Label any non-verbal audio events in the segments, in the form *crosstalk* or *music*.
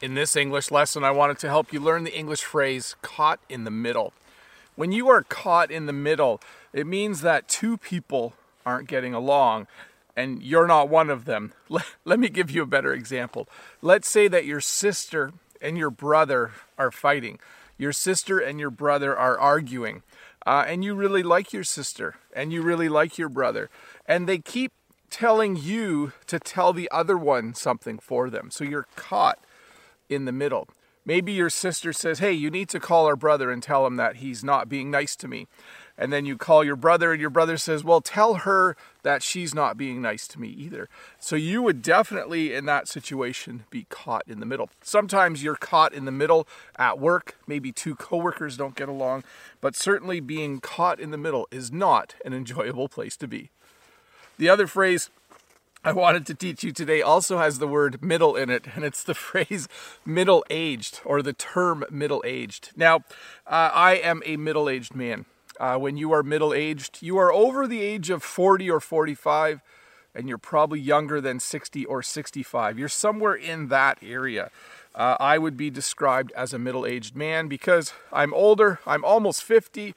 In this English lesson, I wanted to help you learn the English phrase caught in the middle. When you are caught in the middle, it means that two people aren't getting along and you're not one of them. *laughs* Let, let me give you a better example. Let's say that your sister and your brother are fighting. Your sister and your brother are arguing. Uh, and you really like your sister and you really like your brother. And they keep telling you to tell the other one something for them. So you're caught in the middle. Maybe your sister says, Hey, you need to call our brother and tell him that he's not being nice to me. And then you call your brother, and your brother says, Well, tell her that she's not being nice to me either. So you would definitely, in that situation, be caught in the middle. Sometimes you're caught in the middle at work. Maybe two coworkers don't get along. But certainly being caught in the middle is not an enjoyable place to be. The other phrase I wanted to teach you today also has the word middle in it, and it's the *laughs* phrase middle aged or the term middle aged. Now, uh, I am a middle aged man. Uh, when you are middle aged, you are over the age of 40 or 45, and you're probably younger than 60 or 65. You're somewhere in that area. Uh, I would be described as a middle aged man because I'm older, I'm almost 50.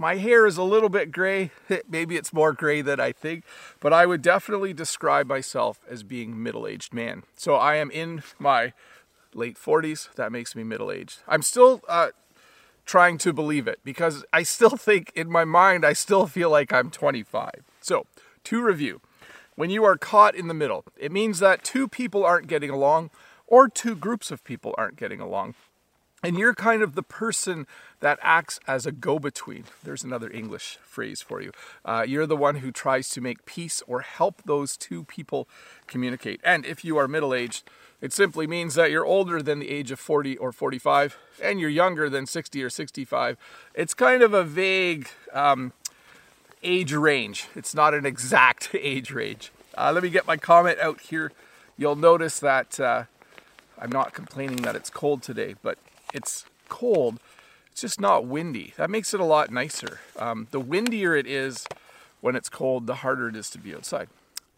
My hair is a little bit gray. *laughs* Maybe it's more gray than I think, but I would definitely describe myself as being middle-aged man. So I am in my late 40s. That makes me middle-aged. I'm still uh, trying to believe it because I still think in my mind I still feel like I'm 25. So to review, when you are caught in the middle, it means that two people aren't getting along or two groups of people aren't getting along. And you're kind of the person that acts as a go between. There's another English phrase for you. Uh, you're the one who tries to make peace or help those two people communicate. And if you are middle aged, it simply means that you're older than the age of 40 or 45 and you're younger than 60 or 65. It's kind of a vague um, age range, it's not an exact *laughs* age range. Uh, let me get my comment out here. You'll notice that uh, I'm not complaining that it's cold today, but it's cold, it's just not windy. That makes it a lot nicer. Um, the windier it is when it's cold, the harder it is to be outside.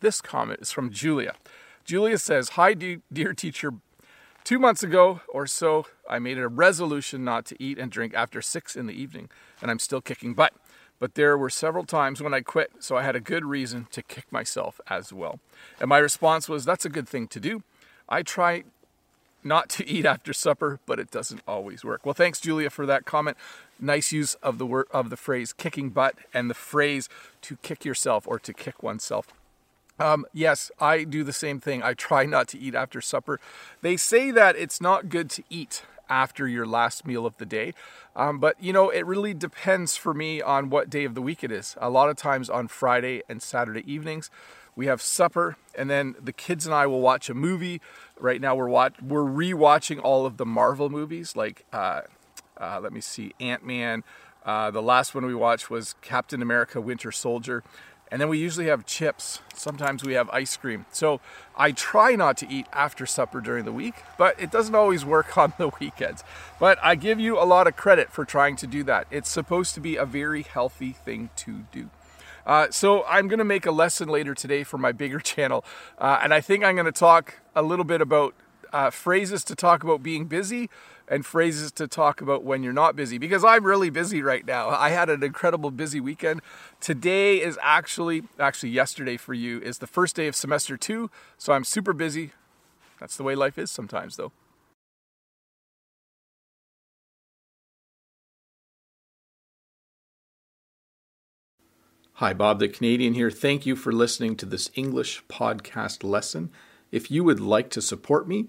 This comment is from Julia. Julia says, Hi, dear teacher. Two months ago or so, I made a resolution not to eat and drink after six in the evening, and I'm still kicking butt. But there were several times when I quit, so I had a good reason to kick myself as well. And my response was, That's a good thing to do. I try not to eat after supper, but it doesn't always work. Well, thanks, Julia, for that comment. Nice use of the word of the phrase "kicking butt" and the phrase "to kick yourself" or "to kick oneself." Um, yes, I do the same thing. I try not to eat after supper. They say that it's not good to eat after your last meal of the day. Um, but you know, it really depends for me on what day of the week it is. A lot of times on Friday and Saturday evenings, we have supper, and then the kids and I will watch a movie. Right now, we're watch we're rewatching all of the Marvel movies, like uh, uh, let me see, Ant Man. Uh, the last one we watched was Captain America: Winter Soldier, and then we usually have chips. Sometimes we have ice cream. So I try not to eat after supper during the week, but it doesn't always work *laughs* on the weekends. But I give you a lot of credit for trying to do that. It's supposed to be a very healthy thing to do. Uh, so I'm going to make a lesson later today for my bigger *laughs* channel, uh, and I think I'm going to talk a little bit about uh, phrases to talk about being busy and phrases to talk about when you're not busy because I'm really busy right now. I had an incredible busy weekend. Today is actually actually yesterday for you is the first day of semester 2, so I'm super busy. That's the way life is sometimes though. Hi, Bob the Canadian here. Thank you for listening to this English podcast lesson. If you would like to support me